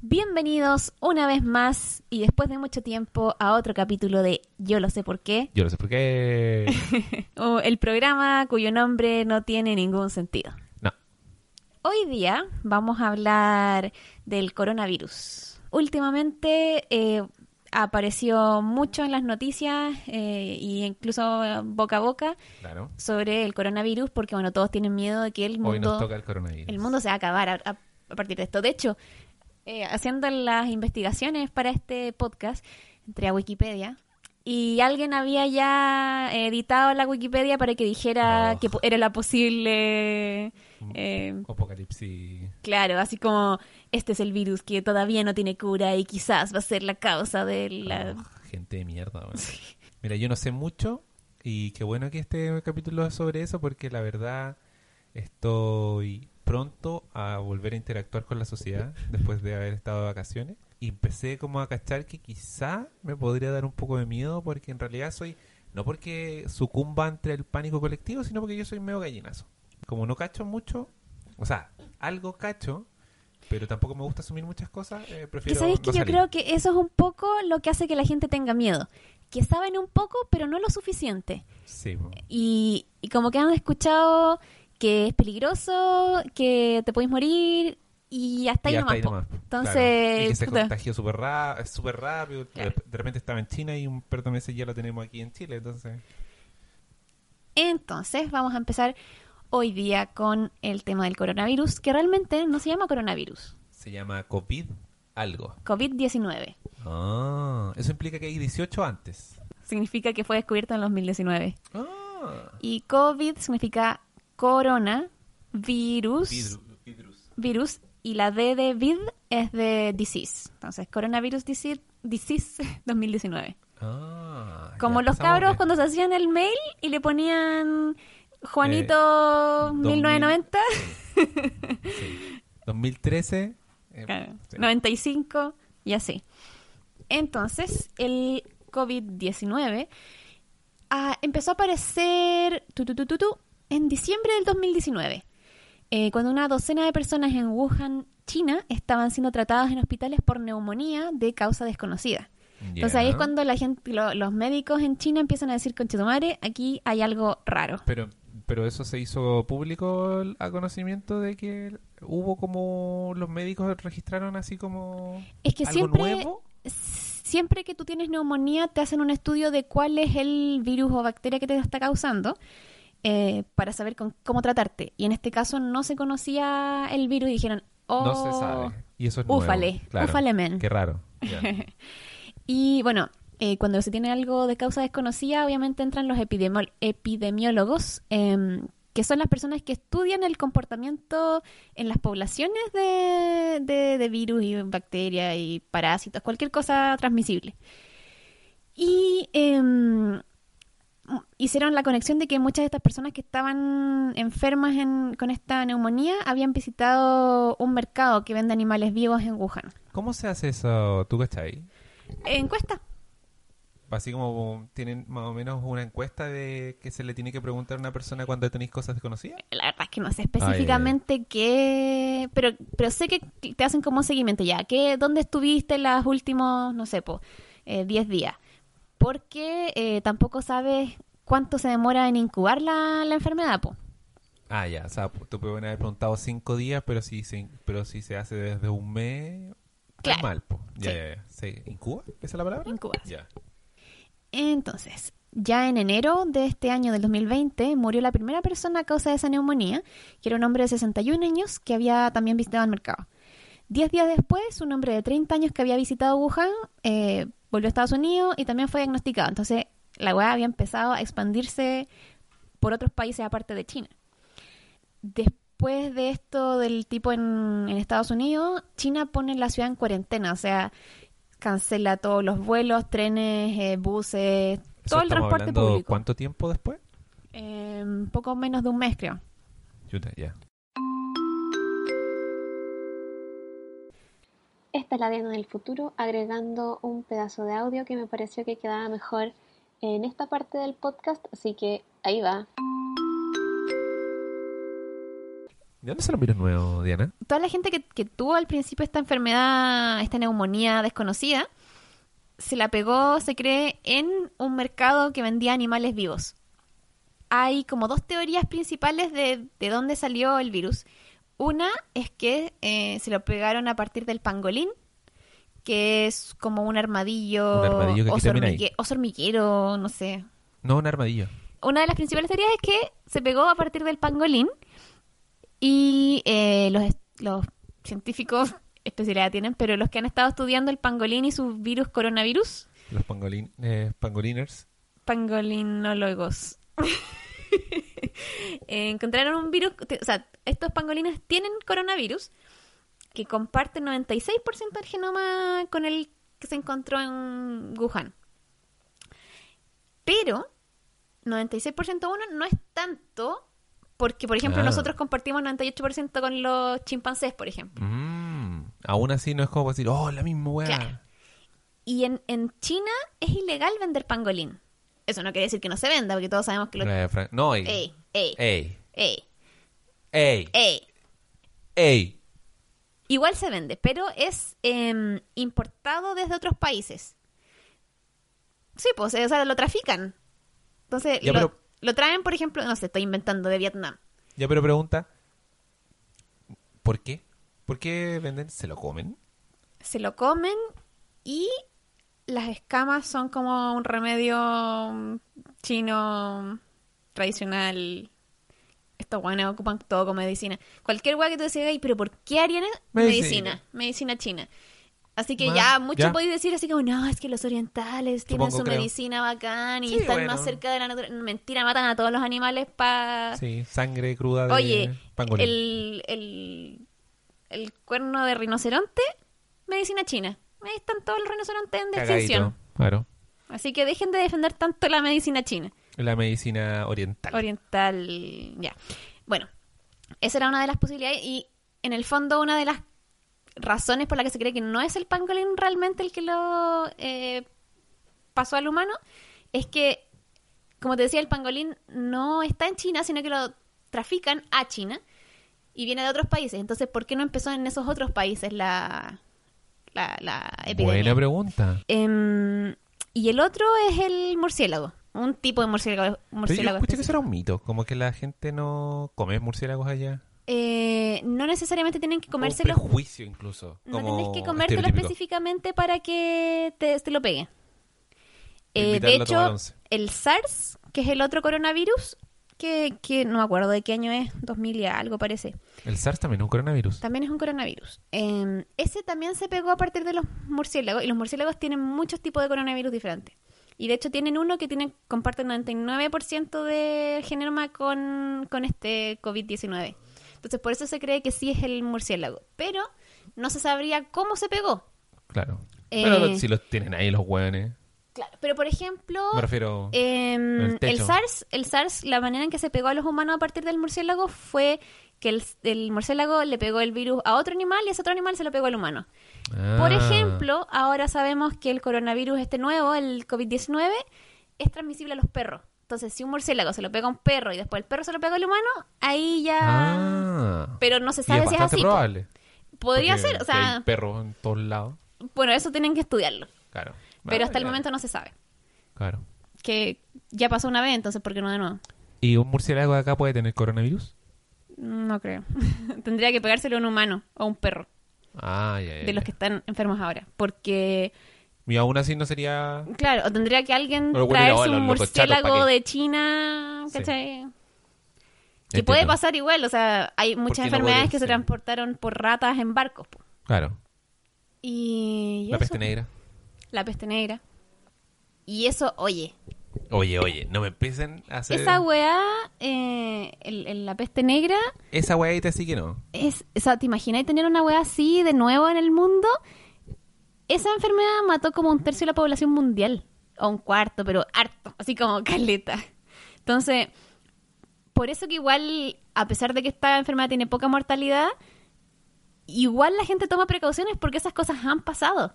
Bienvenidos una vez más y después de mucho tiempo a otro capítulo de Yo lo sé por qué, Yo no sé por qué. o el programa cuyo nombre no tiene ningún sentido. No. Hoy día vamos a hablar del coronavirus. Últimamente eh, apareció mucho en las noticias e incluso eh, boca a boca Claro. sobre el coronavirus porque bueno todos tienen miedo de que el Hoy mundo nos toca el coronavirus. el mundo se va a acabar a, a- a partir de esto. De hecho, eh, haciendo las investigaciones para este podcast, entré a Wikipedia y alguien había ya editado la Wikipedia para que dijera Oh. que era la posible... eh, Apocalipsis. claro, así como este es el virus que todavía no tiene cura y quizás va a ser la causa de la... Oh, gente de mierda. Mira, yo no sé mucho y qué bueno que este capítulo es sobre eso porque la verdad estoy pronto a volver a interactuar con la sociedad después de haber estado de vacaciones y empecé como a cachar que quizá me podría dar un poco de miedo porque en realidad soy no porque sucumba ante el pánico colectivo sino porque yo soy medio gallinazo como no cacho mucho o sea algo cacho pero tampoco me gusta asumir muchas cosas eh, Que prefiero que no yo salir. creo que eso es un poco lo que hace que la gente tenga miedo. Que saben un poco, pero no lo suficiente. sí y, y como que han escuchado que es peligroso, que te podéis morir y hasta ahí Y hasta nomás. ahí claro. Entonces, Y que se contagió súper rápido. Claro. De, repente estaba en China y un par de meses ya lo tenemos aquí en Chile. Entonces, entonces vamos a empezar hoy día con el tema del coronavirus, que realmente no se llama coronavirus, se llama COVID algo. COVID-19. Ah, eso implica que hay 18 antes. Significa que fue descubierto en 2019. Ah, Y COVID significa corona, virus, vidrus. virus, y la D de vid es de disease. Entonces, coronavirus disease, disease 2019. Ah, Como los cabros bien. cuando se hacían el mail y le ponían Juanito Eh, 1990, Sí. 2013. eh, claro, sí. 95 y así. Entonces, el COVID-19 ah, empezó a aparecer tu, tu, tu, tu, tu, en diciembre del 2019, eh, cuando una docena de personas en Wuhan, China, estaban siendo tratadas en hospitales por neumonía de causa desconocida. Entonces ahí es cuando la gente, lo- los médicos en China empiezan a decir, conchetumare, aquí hay algo raro. Pero, pero eso se hizo público a conocimiento de que hubo como los médicos registraron así como Es que algo siempre, nuevo. siempre que tú tienes neumonía te hacen un estudio de cuál es el virus o bacteria que te está causando eh, para saber con- cómo tratarte. Y en este caso no se conocía el virus y dijeron, oh, No se sabe. Y eso es nuevo, Úfale, claro. úfale, men. Qué raro. Y bueno, eh, cuando se tiene algo de causa desconocida, obviamente entran los epidemiólogos, em, que son las personas que estudian el comportamiento en las poblaciones de, de- de virus y bacterias y parásitos, cualquier cosa transmisible. Y em, hicieron la conexión de que muchas de estas personas que estaban enfermas en- con esta neumonía habían visitado un mercado que vende animales vivos en Wuhan. ¿Cómo se hace eso? ¿Tú cachai? Encuesta. Así como tienen más o menos una encuesta de que se le tiene que preguntar a una persona cuando tenéis cosas desconocidas. La verdad es que no sé específicamente qué, pero pero sé que te hacen como seguimiento ya, que dónde estuviste los últimos, no sé, po, eh, 10 días. Porque eh, tampoco sabes cuánto se demora en incubar la, la enfermedad, po. Ah, ya. O sea, tú puedes haber preguntado cinco días, pero si se, pero si se hace desde un mes, Claro. está mal, po. Ya, Sí. ya, ya. ¿Se incuba? ¿Esa es la palabra? Incubas. Ya. Entonces, ya en enero de este año del 2020 murió la primera persona a causa de esa neumonía, que era un hombre de 61 años que había también visitado el mercado. Diez días después, un hombre de 30 años que había visitado Wuhan eh, volvió a Estados Unidos y también fue diagnosticado. Entonces, la weá había empezado a expandirse por otros países aparte de China. Después de esto del tipo en, en Estados Unidos, China pone la ciudad en cuarentena, o sea, cancela todos los vuelos, trenes, eh, buses, Eso todo el transporte público. ¿Cuánto tiempo después? Eh, poco menos de un mes, creo. Ya. Esta es la Diana del futuro, agregando un pedazo de audio que me pareció que quedaba mejor en esta parte del podcast, así que ahí va. ¿De dónde los virus nuevos, Diana? Toda la gente que, que tuvo al principio esta enfermedad, esta neumonía desconocida, se la pegó, se cree, en un mercado que vendía animales vivos. Hay como dos teorías principales de, de dónde salió el virus. Una es que eh, se lo pegaron a partir del pangolín, que es como un armadillo, Un armadillo que oso, hormigue- oso hormiguero, no sé. No, un armadillo. Una de las principales teorías es que se pegó a partir del pangolín y eh, los, científicos especialidad tienen, pero los que han estado estudiando el pangolín y su virus coronavirus, Los pangolin, eh, pangoliners. pangolinólogos, encontraron un virus, o sea, estos pangolines tienen coronavirus que comparten 96% del genoma con el que se encontró en Wuhan. Pero 96% uno no es tanto porque, por ejemplo, Ah. nosotros compartimos 98% con los chimpancés, por ejemplo. Mm, aún así no es como decir, oh, la misma weá. Claro. Y en, en China es ilegal vender pangolín. Eso no quiere decir que no se venda, porque todos sabemos que los... Eh, no, ey. Ey, ey, Ey. ey, Ey. ey. Ey. Igual se vende, pero es em, importado desde otros países. Sí, pues, o sea, lo trafican. Entonces, Ya, lo, pero- lo traen, por ejemplo, no sé, estoy inventando de Vietnam. Ya, pero pregunta, ¿por qué? ¿Por qué venden? ¿Se lo comen? Se lo comen y las escamas son como un remedio mm, chino tradicional. Estos guanes ocupan todo como medicina. Cualquier guay que tú decías, "Ey, pero ¿por qué harían eso?" Medicina. medicina? Medicina china. Así que ya mucho ya. podéis decir así como, no, es que los orientales tienen Supongo, su creo. medicina bacán y Sí, están bueno. más cerca de la naturaleza. Mentira, matan a todos los animales para... Sí, sangre cruda de Oye, pangolín. el, el, el cuerno de rinoceronte, medicina china. Ahí están todos los rinocerontes en extinción. claro. Así que dejen de defender tanto la medicina china. La medicina oriental. Oriental, ya. Bueno, esa era una de las posibilidades y en el fondo una de las razones por las que se cree que no es el pangolín realmente el que lo eh, pasó al humano es que, como te decía, el pangolín no está en China, sino que lo trafican a China y viene de otros países. Entonces, ¿por qué no empezó en esos otros países la, la, la epidemia? Buena pregunta. Em, y el otro es el murciélago. Un tipo de murciélago. Pero yo murciélago escuché que eso era un mito, como que la gente no come murciélagos allá. Eh, no necesariamente tienen que comérselo. Un prejuicio incluso. No tienes que comértelo específicamente para que te, te lo pegue. Para Eh, de hecho, el SARS, que es el otro coronavirus, que, que no me acuerdo de qué año es, 2000 y algo parece, El SARS también es un coronavirus. también es un coronavirus. Eh, ese también se pegó a partir de los murciélagos, y los murciélagos tienen muchos tipos de coronavirus diferentes. Y de hecho tienen uno que tiene, comparte un 99% de genoma con, con este COVID-19. Entonces por eso se cree que sí es el murciélago. Pero no se sabría cómo se pegó. Claro. Eh, Pero si los tienen ahí los hueones. Claro, pero por ejemplo, Me refiero. em, el. SARS, el SARS, la manera en que se pegó a los humanos a partir del murciélago fue que el, el murciélago le pegó el virus a otro animal y ese otro animal se lo pegó al humano. Por Ah, ejemplo, ahora sabemos que el coronavirus este nuevo, el COVID-19, es transmisible a los perros. Entonces, si un murciélago se lo pega a un perro y después el perro se lo pega al humano, ahí ya... Ah. Pero no se Y sabe si es así. probable. Podría ser, o sea, Hay perros en todos lados. bueno, eso tienen que estudiarlo. Claro. Pero hasta el momento no se sabe. Claro. Que ya pasó una vez, entonces, ¿por qué no de nuevo? ¿Y un murciélago de acá puede tener coronavirus? No creo. Tendría que pegárselo a un humano o a un perro, Ah, ya, ya, de los que están enfermos ahora. Porque, Y aún así no sería. claro, o tendría que alguien bueno, traerse un los- murciélago de China, Sí. ¿cachai? Que Entiendo. puede pasar igual, o sea, hay muchas no enfermedades que se Sí. transportaron por ratas en barcos. po. Claro. Y, y La eso, peste negra. La peste negra. Y eso, oye, Oye, oye, no me empiecen a hacer. esa weá, eh, el- el- la peste negra, Esa weadita sí que no. es, o sea, ¿te imaginas tener una weá así de nuevo en el mundo? Esa enfermedad mató como un tercio de la población mundial. O un cuarto, pero harto, así como caleta. Entonces, por eso que igual, a pesar de que esta enfermedad tiene poca mortalidad, igual la gente toma precauciones porque esas cosas han pasado.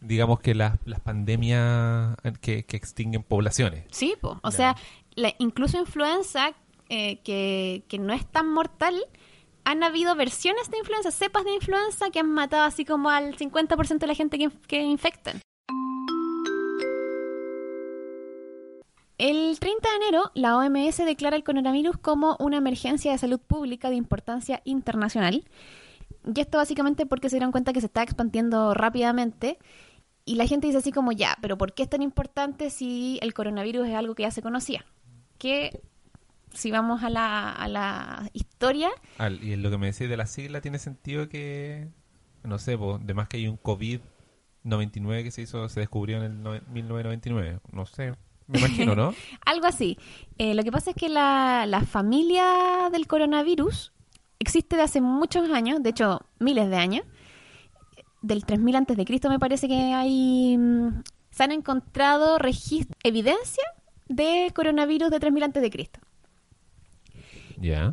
Digamos que las, las pandemias que, que extinguen poblaciones. Sí, po. o sea, la, incluso influenza, eh, que, que no es tan mortal, han habido versiones de influenza, cepas de influenza que han matado así como al 50% de la gente que, que infectan. El 30 de enero, la OMS declara el coronavirus como una emergencia de salud pública de importancia internacional. Y esto básicamente porque se dieron cuenta que se está expandiendo rápidamente. Y la gente dice así como, ya, pero ¿por qué es tan importante si el coronavirus es algo que ya se conocía? Que si vamos a la, a la historia... Y lo que me decís de la sigla tiene sentido que, no sé, pues, de más que hay un COVID-99 que se hizo, se descubrió en el no- 1999. No sé, me imagino, ¿no? Algo así. Eh, lo que pasa es que la, la familia del coronavirus existe de hace muchos años, de hecho miles de años. Del 3000 antes de Cristo me parece que hay mm, se han encontrado evidencia de coronavirus de 3000 antes de Cristo.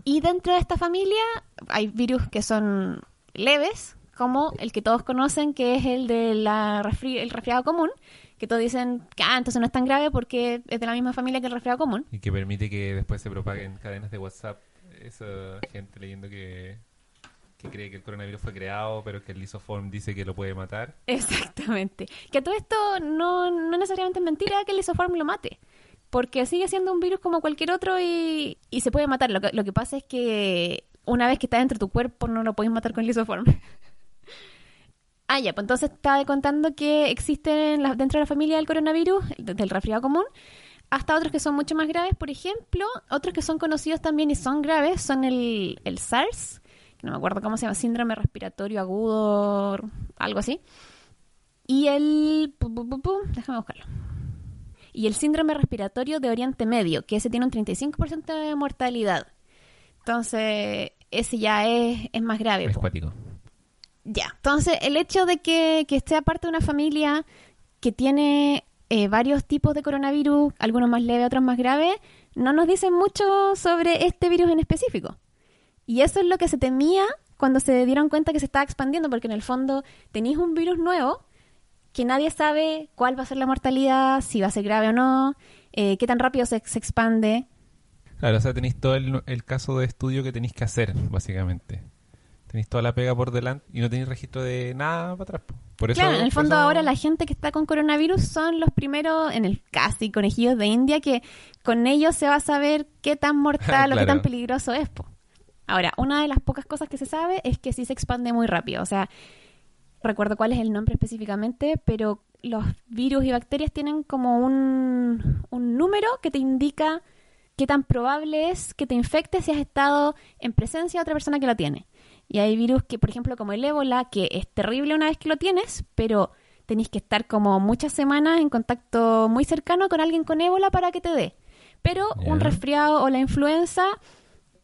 Y dentro de esta familia hay virus que son leves, como el que todos conocen, que es el de la resfri- el resfriado común, que todos dicen que ah, entonces no es tan grave porque es de la misma familia que el resfriado común. Y que permite que después se propaguen cadenas de WhatsApp esa gente leyendo que, que cree que el coronavirus fue creado, pero que el lisoform dice que lo puede matar. Exactamente. Que todo esto no, no necesariamente es mentira que el isoform lo mate. Porque sigue siendo un virus como cualquier otro y, y se puede matar. Lo que, lo que pasa es que una vez que está dentro de tu cuerpo no lo puedes matar con el isoform. ah, ya, pues entonces estaba contando que existen dentro de la familia del coronavirus, de- del resfriado común, hasta otros que son mucho más graves. Por ejemplo, otros que son conocidos también y son graves son el, el SARS, no me acuerdo cómo se llama, síndrome respiratorio agudo, algo así. Y el... pu, pu, pu, pu, déjame buscarlo. Y el síndrome respiratorio de Oriente Medio, que ese tiene un 35% de mortalidad. Entonces, ese ya es, es más grave. Es. Ya, entonces el hecho de que, que esté parte de una familia que tiene eh, varios tipos de coronavirus, algunos más leves, otros más graves, no nos dice mucho sobre este virus en específico. Y eso es lo que se temía cuando se dieron cuenta que se estaba expandiendo, porque en el fondo tenéis un virus nuevo que nadie sabe cuál va a ser la mortalidad, si va a ser grave o no, eh, qué tan rápido se, se expande. Claro, o sea, tenéis todo el, el caso de estudio que tenéis que hacer, básicamente. Tenéis toda la pega por delante y no tenéis registro de nada para atrás. po. Por eso, Claro, en el fondo eso- ahora la gente que está con coronavirus son los primeros, en el casi conejillos de India, que con ellos se va a saber qué tan mortal o qué tan peligroso es. po. Ahora, una de las pocas cosas que se sabe es que sí se expande muy rápido. O sea, recuerdo cuál es el nombre específicamente, pero los virus y bacterias tienen como un, un número que te indica qué tan probable es que te infectes si has estado en presencia de otra persona que lo tiene. Y hay virus que, por ejemplo, como el ébola, que es terrible una vez que lo tienes, pero tenéis que estar como muchas semanas en contacto muy cercano con alguien con ébola para que te dé. Pero un resfriado o la influenza,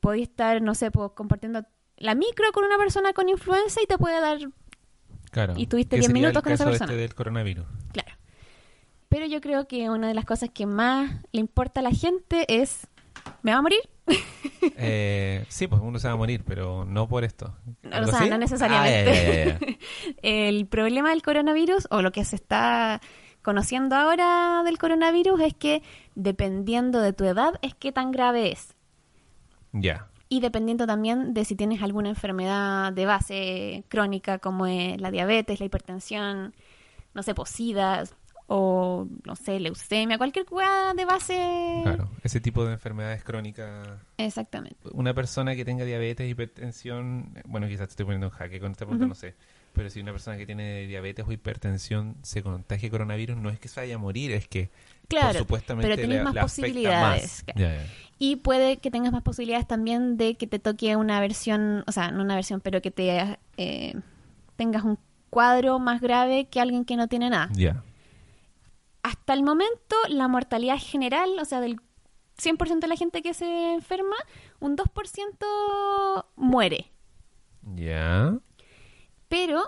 podéis estar, no sé, pues, compartiendo la micro con una persona con influenza y te puede dar Claro. y tuviste que 10 sería minutos el con esa caso persona. Este del coronavirus. Claro. Pero yo creo que una de las cosas que más le importa a la gente es, ¿me va a morir? Eh, sí, pues uno se va a morir, pero no por esto. O ¿Algo sea, no necesariamente. Ah. El problema del coronavirus, o lo que se está conociendo ahora del coronavirus, es que dependiendo de tu edad, es qué tan grave es. Ya. Y dependiendo también de si tienes alguna enfermedad de base crónica, como es la diabetes, la hipertensión, no sé, posidas, o no sé, leucemia, cualquier cosa de base. Claro. Ese tipo de enfermedades crónicas. Exactamente. Una persona que tenga diabetes, hipertensión, eh, bueno, quizás te estoy poniendo en jaque con esta pregunta, no sé. Pero si una persona que tiene diabetes o hipertensión se contagia coronavirus, no es que se vaya a morir, es que Claro, supuestamente pero le- más le posibilidades, más. claro. Y puede que tengas más posibilidades también de que te toque una versión, o sea, no una versión, pero que te eh, tengas un cuadro más grave que alguien que no tiene nada. Hasta el momento, la mortalidad general, o sea, del 100% de la gente que se enferma, un 2% muere. Ya. Pero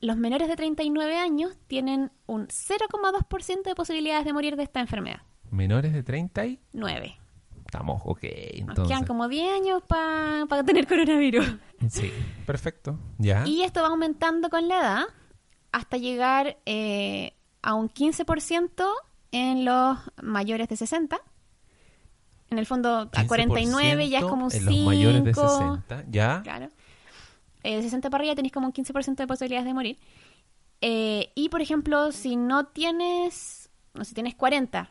los menores de 39 años tienen un 0,2% de posibilidades de morir de esta enfermedad. Menores de 30 y 9. estamos, ok. Nos Entonces. quedan como 10 años para tener coronavirus. Sí, perfecto. Ya. Y esto va aumentando con la edad hasta llegar eh, a un 15% en los mayores de 60, En el fondo, a 49 ya es como un 15% 5. en los mayores de 60, ¿ya? Claro. Eh, de 60 para arriba tenéis como un 15% de posibilidades de morir. Eh, y, por ejemplo, si no tienes, no sé, tienes 40,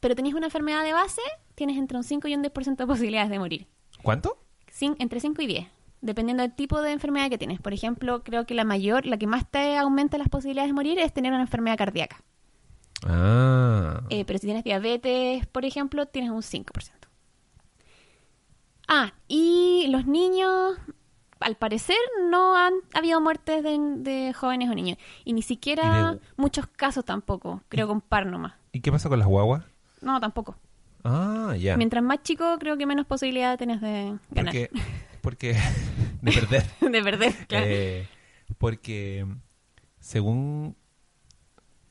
pero tenés una enfermedad de base, tienes entre un 5 y un 10% de posibilidades de morir. ¿Cuánto? Cin- entre 5 y 10, dependiendo del tipo de enfermedad que tienes. Por ejemplo, creo que la mayor, la que más te aumenta las posibilidades de morir es tener una enfermedad cardíaca. Ah, Eh, pero si tienes diabetes, por ejemplo, tienes un 5%. Ah, y los niños, al parecer, no han habido muertes de, de jóvenes o niños. Y ni siquiera Y de- muchos casos tampoco. Creo que un par nomás. ¿y qué pasa con las guaguas? No, tampoco. Ah, ya. Mientras más chico, creo que menos posibilidad tienes de ganar. Porque, porque de perder. de perder, claro. Eh, porque según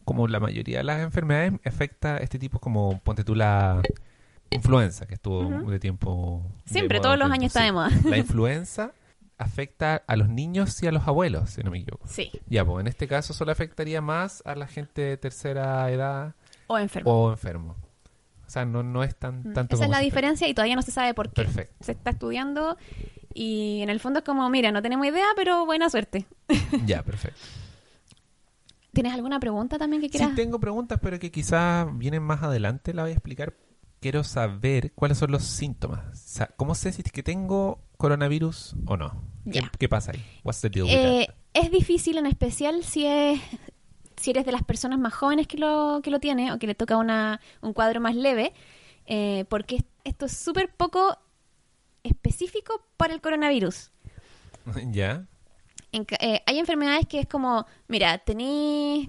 como la mayoría de las enfermedades afecta este tipo como ponte tú la influenza que estuvo Ujú. de tiempo de Siempre, moda todos los años está de moda. la influenza afecta a los niños y a los abuelos si no me equivoco Sí, ya pues en este caso solo afectaría más a la gente de tercera edad o enfermo. o enfermo o sea no no es tan Mm, tanto Esa es la diferencia y todavía no se sabe por qué. Perfecto. Se está estudiando y en el fondo es como, mira, no tenemos idea, pero buena suerte. ya perfecto ¿Tienes alguna pregunta también que quieras? Sí, tengo preguntas, pero que quizás vienen más adelante, la voy a explicar. Quiero saber cuáles son los síntomas. O sea, ¿Cómo sé si es que tengo coronavirus o no? ¿Qué, pasa ahí? What's the deal with Eh, that? es difícil en especial si es si eres de las personas más jóvenes que lo, que lo tiene o que le toca una, un cuadro más leve, eh, porque esto es súper poco específico para el coronavirus. ¿Ya? En eh, hay enfermedades que es como, mira, tenés,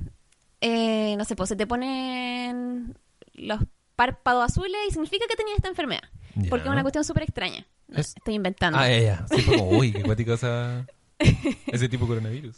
eh, no sé, pues se te ponen los párpados azules y significa que tenías esta enfermedad. Porque es una cuestión súper extraña. Es- Estoy inventando. Ah, ya, ya. Sí, como, uy, qué cuático esa- ese tipo de coronavirus.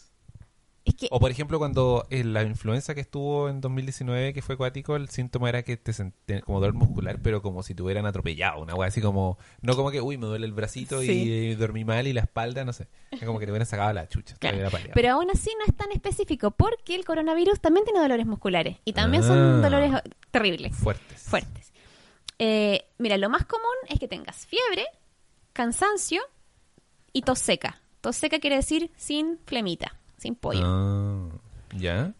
Es que O por ejemplo, cuando en la influenza que estuvo en 2019, que fue acuático, el síntoma era que te sentías como dolor muscular, pero como si te hubieran atropellado. Una wea así como, no como que, uy, me duele el bracito Sí. y, dormí mal y la espalda, no sé. Es como que te hubieran sacado la chucha. Claro. Pero aún así no es tan específico porque el coronavirus también tiene dolores musculares y también Ah. son dolores eh, terribles, Fuertes. fuertes. Eh, mira, lo más común es que tengas fiebre, cansancio y tos seca. Tos seca quiere decir sin flemita, sin pollo. Ah, ¿Ya?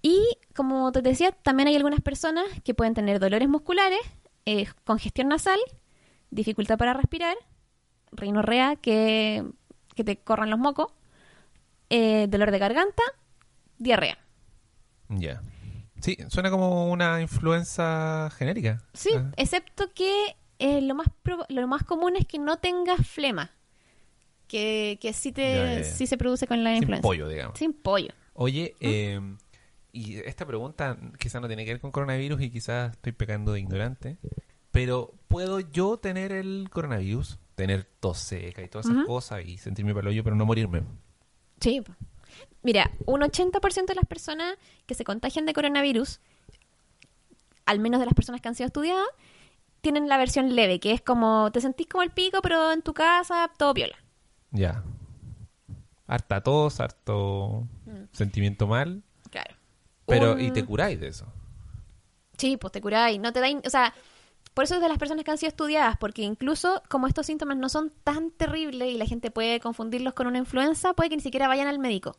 Y como te decía, también hay algunas personas que pueden tener dolores musculares, eh, congestión nasal, dificultad para respirar, rinorrea, que, que te corran los mocos, eh, dolor de garganta, diarrea. Ya. Sí, suena como una influenza genérica. Sí, Ah, excepto que eh, lo, más prob- lo más común es que no tengas flema, que, que sí, te, Ya, ya, ya. sí se produce con la Sin influenza. pollo, digamos. Sin pollo. Oye, eh, y esta pregunta quizás no tiene que ver con coronavirus y quizás estoy pecando de ignorante, pero ¿puedo yo tener el coronavirus? Tener tos seca y todas esas cosas y sentirme paloyo, pero no morirme. Sí. Mira, un 80% de las personas que se contagian de coronavirus, al menos de las personas que han sido estudiadas, tienen la versión leve, que es como te sentís como el pico, pero en tu casa todo viola. Ya. Harta tos, harto sentimiento mal, Claro. pero Un- y te curáis de eso. Sí, pues te curáis, no te da, in- o sea, por eso es de las personas que han sido estudiadas, porque incluso como estos síntomas no son tan terribles y la gente puede confundirlos con una influenza, puede que ni siquiera vayan al médico.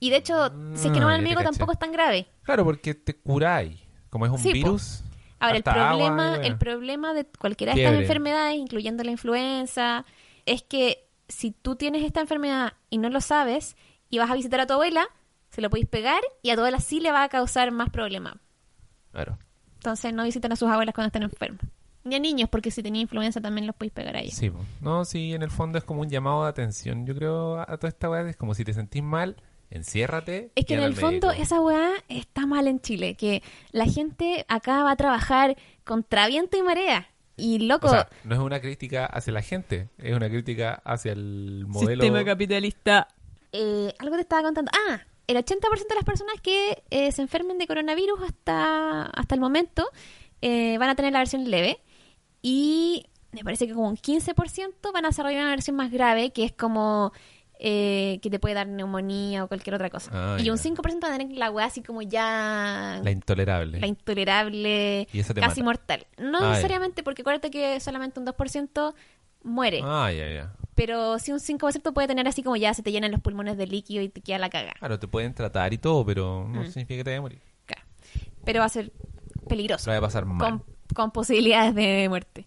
Y de hecho, si es que no Ah, van al médico tampoco es tan grave. Claro, porque te curáis. Como es un Sí, virus. Ahora, el agua, problema, bueno. el problema de cualquiera de estas Fiebre. enfermedades, incluyendo la influenza, es que si tú tienes esta enfermedad y no lo sabes y vas a visitar a tu abuela, se lo podéis pegar y a tu abuela sí le va a causar más problemas. Claro. Entonces no visiten a sus abuelas cuando estén enfermas. Ni a niños, porque si tenía influenza también los podéis pegar a ellos. Sí, no, sí, en el fondo es como un llamado de atención. Yo creo a, a toda esta weá es como si te sentís mal, enciérrate. Es que y en el fondo médico. esa weá está mal en Chile, que la gente acá va a trabajar contra viento y marea. Y loco, O sea, no es una crítica hacia la gente, es una crítica hacia el modelo. capitalista. Eh, algo te estaba contando. Ah, el 80% de las personas que eh, se enfermen de coronavirus hasta, hasta el momento eh, van a tener la versión leve. Y me parece que como un 15% van a desarrollar una versión más grave, que es como eh, que te puede dar neumonía o cualquier otra cosa. Ah, y un ya. 5% va a tener la weá así como ya La intolerable. la intolerable, Y te casi mata. mortal. No Ah, ya. necesariamente porque acuérdate que solamente un 2% muere, Ah, ya, ya. pero sí un 5% puede tener así como ya se te llenan los pulmones de líquido y te queda la caga. Claro, te pueden tratar y todo, pero no Mm. significa que te vaya a morir. Claro. Pero va a ser peligroso, va a pasar mal. con, con posibilidades de muerte.